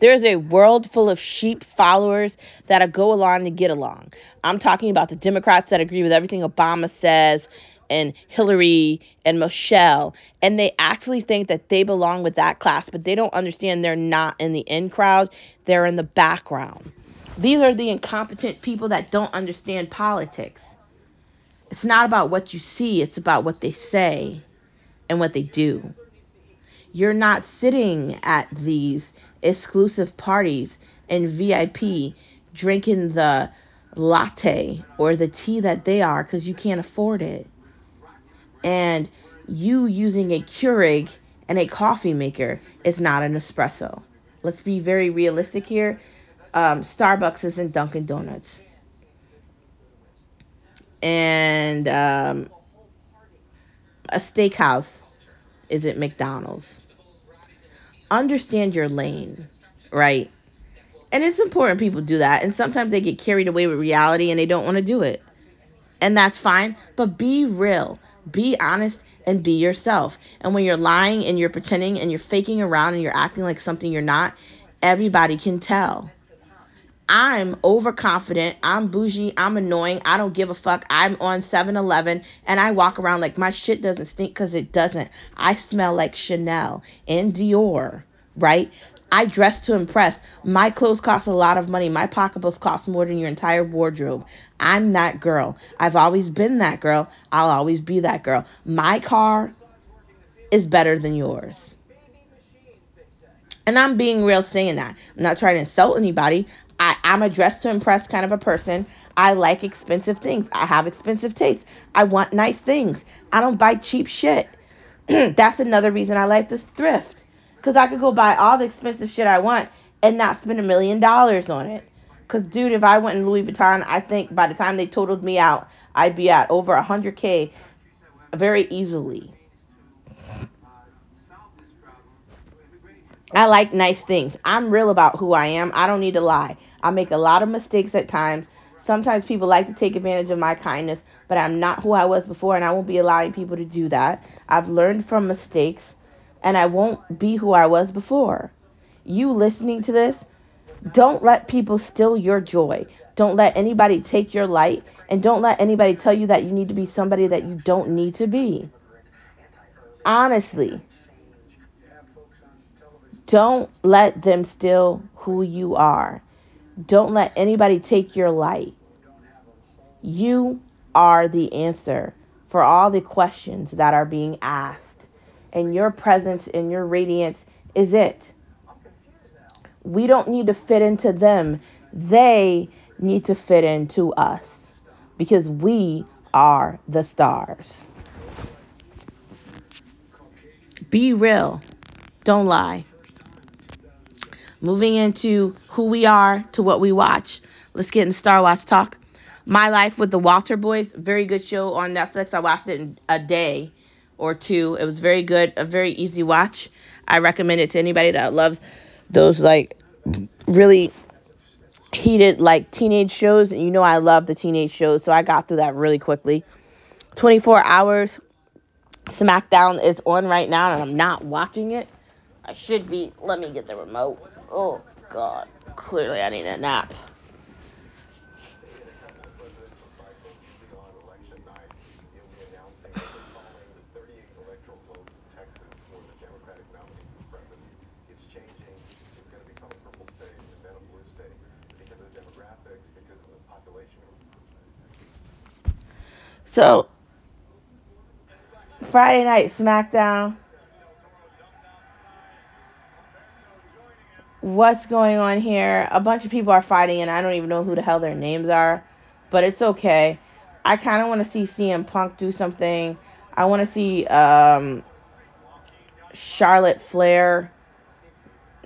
Speaker 1: There's a world full of sheep followers that go along to get along. I'm talking about the Democrats that agree with everything Obama says and Hillary and Michelle, and they actually think that they belong with that class, but they don't understand they're not in the in crowd, they're in the background. These are the incompetent people that don't understand politics. It's not about what you see, it's about what they say and what they do. You're not sitting at these exclusive parties and VIP drinking the latte or the tea that they are because you can't afford it. And you using a Keurig and a coffee maker is not an espresso. Let's be very realistic here. Um, Starbucks isn't Dunkin' Donuts. And um, a steakhouse isn't McDonald's. Understand your lane, right? And it's important people do that. And sometimes they get carried away with reality and they don't want to do it. And that's fine. But be real, be honest, and be yourself. And when you're lying and you're pretending and you're faking around and you're acting like something you're not, everybody can tell. I'm overconfident. I'm bougie. I'm annoying. I don't give a fuck. I'm on 7 Eleven and I walk around like my shit doesn't stink because it doesn't. I smell like Chanel and Dior, right? I dress to impress. My clothes cost a lot of money. My pocketbooks cost more than your entire wardrobe. I'm that girl. I've always been that girl. I'll always be that girl. My car is better than yours. And I'm being real saying that. I'm not trying to insult anybody. I, I'm a dress to impress kind of a person. I like expensive things. I have expensive tastes. I want nice things. I don't buy cheap shit. That's another reason I like to thrift. Because I could go buy all the expensive shit I want and not spend a million dollars on it. Because, dude, if I went in Louis Vuitton, I think by the time they totaled me out, I'd be at over 100K very easily. I like nice things. I'm real about who I am. I don't need to lie. I make a lot of mistakes at times. Sometimes people like to take advantage of my kindness, but I'm not who I was before, and I won't be allowing people to do that. I've learned from mistakes, and I won't be who I was before. You listening to this, don't let people steal your joy. Don't let anybody take your light, and don't let anybody tell you that you need to be somebody that you don't need to be. Honestly, don't let them steal who you are. Don't let anybody take your light. You are the answer for all the questions that are being asked, and your presence and your radiance is it. We don't need to fit into them, they need to fit into us because we are the stars. Be real, don't lie. Moving into who we are to what we watch. Let's get in Star Watch talk. My Life with the Walter Boys, very good show on Netflix. I watched it in a day or two. It was very good, a very easy watch. I recommend it to anybody that loves those like really heated like teenage shows. And you know I love the teenage shows, so I got through that really quickly. 24 hours SmackDown is on right now and I'm not watching it. I should be. Let me get the remote. Oh, God. Clearly, I need a nap.
Speaker 2: presidential cycles, usually on election night, you'll be announcing that they're calling the 38 electoral votes in Texas for the Democratic nominee for president. It's changing. It's going to become a purple state and then a blue state because of the demographics, because of the population.
Speaker 1: So, Friday night SmackDown. What's going on here? A bunch of people are fighting, and I don't even know who the hell their names are, but it's okay. I kind of want to see CM Punk do something. I want to see um, Charlotte Flair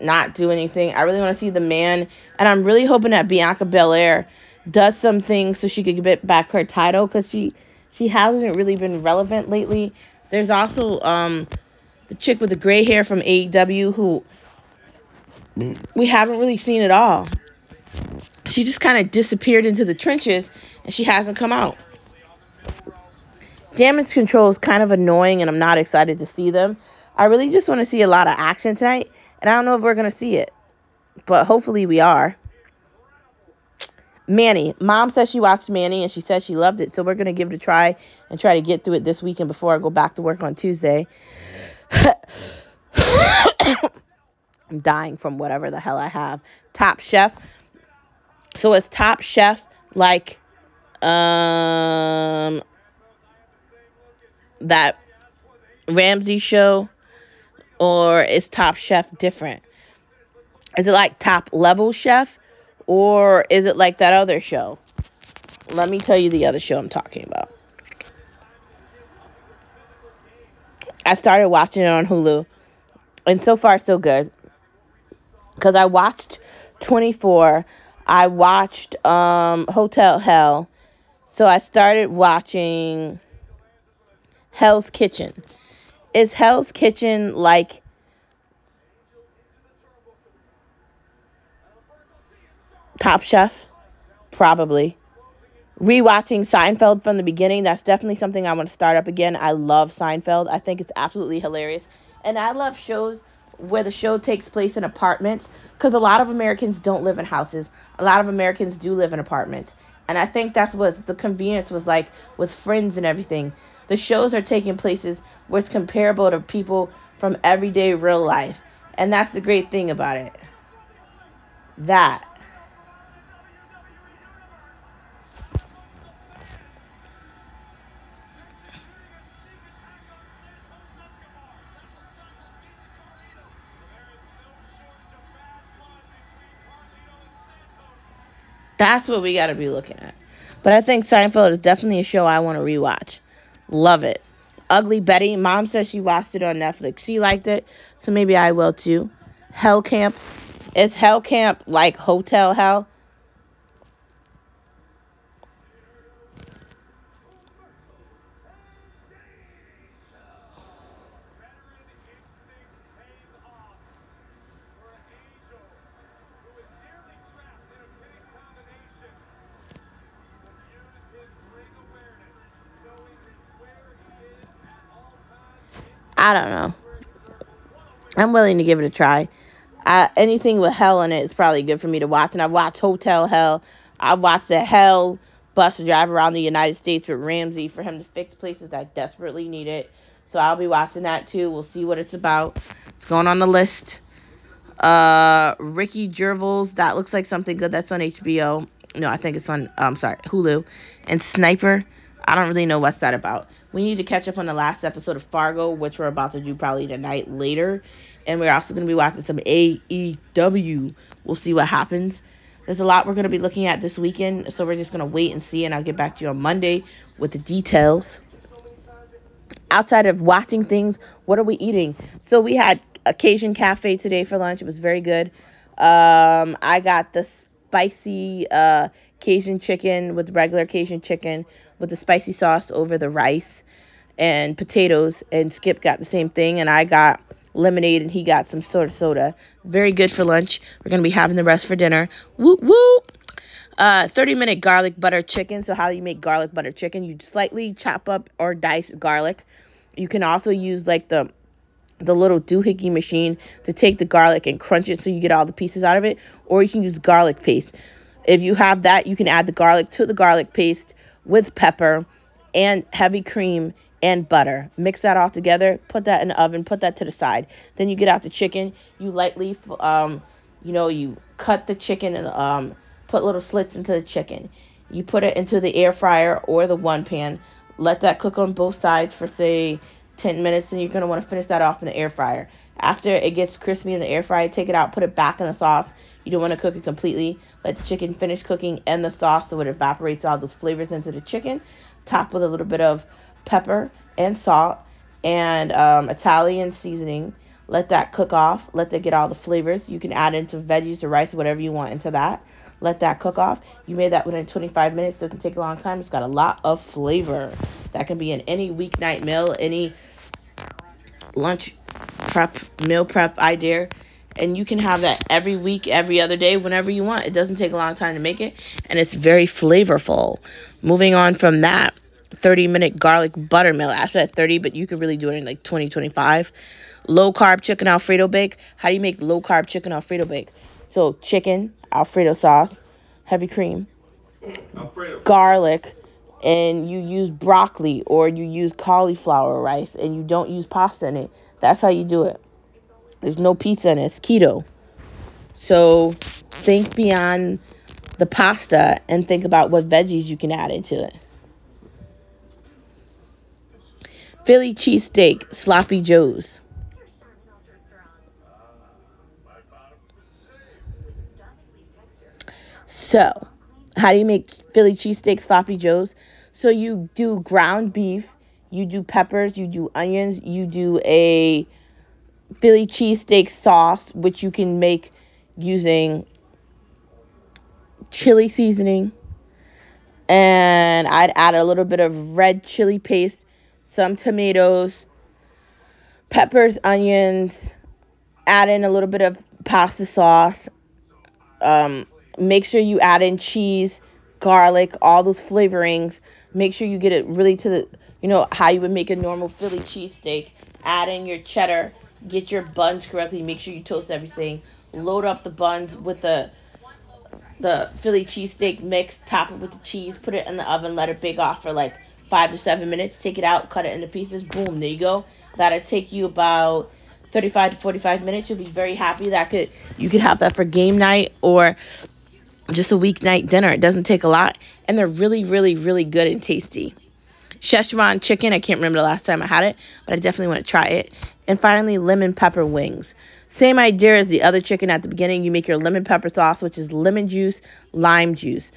Speaker 1: not do anything. I really want to see the man, and I'm really hoping that Bianca Belair does something so she could get back her title because she she hasn't really been relevant lately. There's also um the chick with the gray hair from AEW who we haven't really seen at all. She just kind of disappeared into the trenches and she hasn't come out. Damage control is kind of annoying and I'm not excited to see them. I really just want to see a lot of action tonight and I don't know if we're going to see it, but hopefully we are. Manny. Mom says she watched Manny and she says she loved it, so we're gonna give it a try and try to get through it this weekend before I go back to work on Tuesday. I'm dying from whatever the hell I have. Top Chef. So it's Top Chef like um that Ramsay show or is Top Chef different? Is it like Top Level Chef or is it like that other show? Let me tell you the other show I'm talking about. I started watching it on Hulu and so far so good because I watched 24. I watched um, Hotel Hell. So I started watching Hell's Kitchen. Is Hell's Kitchen like Top Chef? Probably. Rewatching Seinfeld from the beginning, that's definitely something I want to start up again. I love Seinfeld. I think it's absolutely hilarious. And I love shows where the show takes place in apartments because a lot of Americans don't live in houses. A lot of Americans do live in apartments. And I think that's what the convenience was like with friends and everything. The shows are taking places where it's comparable to people from everyday real life. And that's the great thing about it. That. That's what we got to be looking at. But I think Seinfeld is definitely a show I want to rewatch. Love it. Ugly Betty. Mom says she watched it on Netflix. She liked it, so maybe I will too. Hell Camp. It's Hell Camp like Hotel Hell? I don't know. I'm willing to give it a try. Uh, anything with hell in it is probably good for me to watch. And I've watched Hotel Hell. I've watched the Hell bus drive around the United States with Ramsay for him to fix places that desperately need it. So I'll be watching that too. We'll see what it's about. It's going on the list. Uh, Ricky Gervais. That looks like something good. That's on HBO. No, I think it's on. I'm sorry, Hulu. And Sniper. I don't really know what's that about. We need to catch up on the last episode of Fargo, which we're about to do probably tonight later. And we're also going to be watching some AEW. We'll see what happens. There's a lot we're going to be looking at this weekend, so we're just going to wait and see, and I'll get back to you on Monday with the details. Outside of watching things, what are we eating? So we had Occasion Cafe today for lunch. It was very good. Um, I got the spicy uh, Cajun chicken with regular Cajun chicken with the spicy sauce over the rice and potatoes. And Skip got the same thing, and I got lemonade and he got some sort of soda. Very good for lunch. We're gonna be having the rest for dinner. Whoop whoop. Uh, 30 minute garlic butter chicken. So how do you make garlic butter chicken? You slightly chop up or dice garlic. You can also use like the the little doohickey machine to take the garlic and crunch it so you get all the pieces out of it, or you can use garlic paste. If you have that, you can add the garlic to the garlic paste with pepper and heavy cream and butter. Mix that all together, put that in the oven, put that to the side. Then you get out the chicken, you lightly um you know, you cut the chicken and um put little slits into the chicken. You put it into the air fryer or the one pan. Let that cook on both sides for say 10 minutes and you're going to want to finish that off in the air fryer. After it gets crispy in the air fryer, take it out, put it back in the sauce. You don't want to cook it completely. Let the chicken finish cooking and the sauce so it evaporates all those flavors into the chicken. Top with a little bit of pepper and salt and um, Italian seasoning. Let that cook off. Let that get all the flavors. You can add in some veggies or rice, whatever you want into that. Let that cook off. You made that within 25 minutes. Doesn't take a long time. It's got a lot of flavor. That can be in any weeknight meal, any lunch prep, meal prep idea. And you can have that every week, every other day, whenever you want. It doesn't take a long time to make it, and it's very flavorful. Moving on from that, 30 minute garlic buttermilk. I said 30, but you could really do it in like 20, 25. Low carb chicken Alfredo bake. How do you make low carb chicken Alfredo bake? So, chicken, Alfredo sauce, heavy cream, garlic and you use broccoli or you use cauliflower rice and you don't use pasta in it. That's how you do it. There's no pizza in it. It's keto. So think beyond the pasta and think about what veggies you can add into it. Philly cheesesteak, sloppy joes. So, how do you make Philly cheesesteak sloppy joes? So you do ground beef, you do peppers, you do onions, you do a Philly cheesesteak sauce, which you can make using chili seasoning. And I'd add a little bit of red chili paste, some tomatoes, peppers, onions, add in a little bit of pasta sauce. Um, make sure you add in cheese, garlic, all those flavorings. Make sure you get it really to the, you know, how you would make a normal Philly cheesesteak. Add in your cheddar, get your buns correctly, make sure you toast everything. Load up the buns with the the Philly cheesesteak mix, top it with the cheese, put it in the oven, let it bake off for like five to seven minutes. Take it out, cut it into pieces. Boom, there you go. That'll take you about 35 to 45 minutes. You'll be very happy. That could you could have that for game night or just a weeknight dinner. It doesn't take a lot, and they're really, really, really good and tasty. Szechuan chicken. I can't remember the last time I had it, but I definitely want to try it. And finally, lemon pepper wings. Same idea as the other chicken at the beginning. You make your lemon pepper sauce, which is lemon juice, lime juice,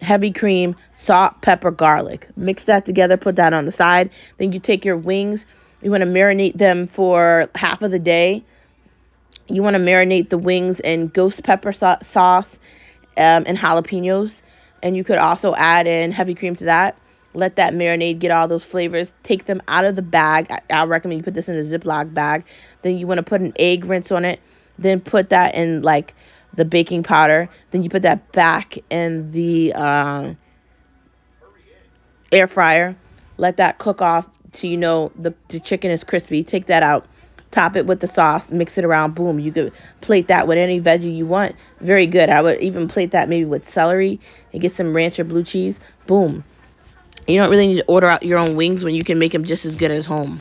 Speaker 1: heavy cream, salt, pepper, garlic. Mix that together, put that on the side. Then you take your wings. You want to marinate them for half of the day. You want to marinate the wings in ghost pepper sauce um, and jalapenos. And you could also add in heavy cream to that. Let that marinade get all those flavors. Take them out of the bag. I, I recommend you put this in a Ziploc bag. Then you want to put an egg rinse on it. Then put that in like the baking powder. Then you put that back in the uh, air fryer. Let that cook off so you know the, the chicken is crispy. Take that out. Top it with the sauce. Mix it around. Boom. You could plate that with any veggie you want. Very good. I would even plate that maybe with celery and get some ranch or blue cheese. Boom you don't really need to order out your own wings when you can make them just as good as home.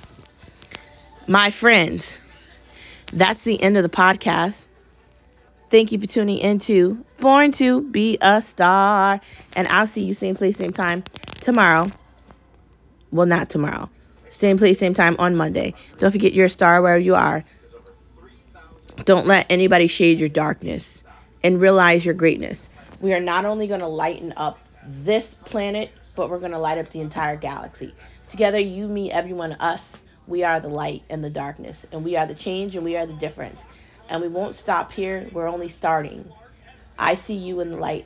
Speaker 1: My friends, that's the end of the podcast. Thank you for tuning into Born to Be a Star. And I'll see you same place, same time tomorrow. Well, not tomorrow. Same place, same time on Monday. Don't forget you're a star wherever you are. Don't let anybody shade your darkness and realize your greatness. We are not only going to lighten up this planet but we're going to light up the entire galaxy. Together, you, me, everyone, us, we are the light and the darkness, and we are the change and we are the difference. And we won't stop here, we're only starting. I see you in the light.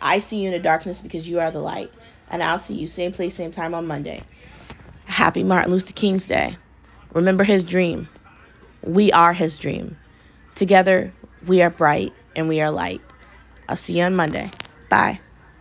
Speaker 1: I see you in the darkness because you are the light. And I'll see you same place, same time on Monday. Happy Martin Luther King's Day. Remember his dream. We are his dream. Together, we are bright and we are light. I'll see you on Monday. Bye.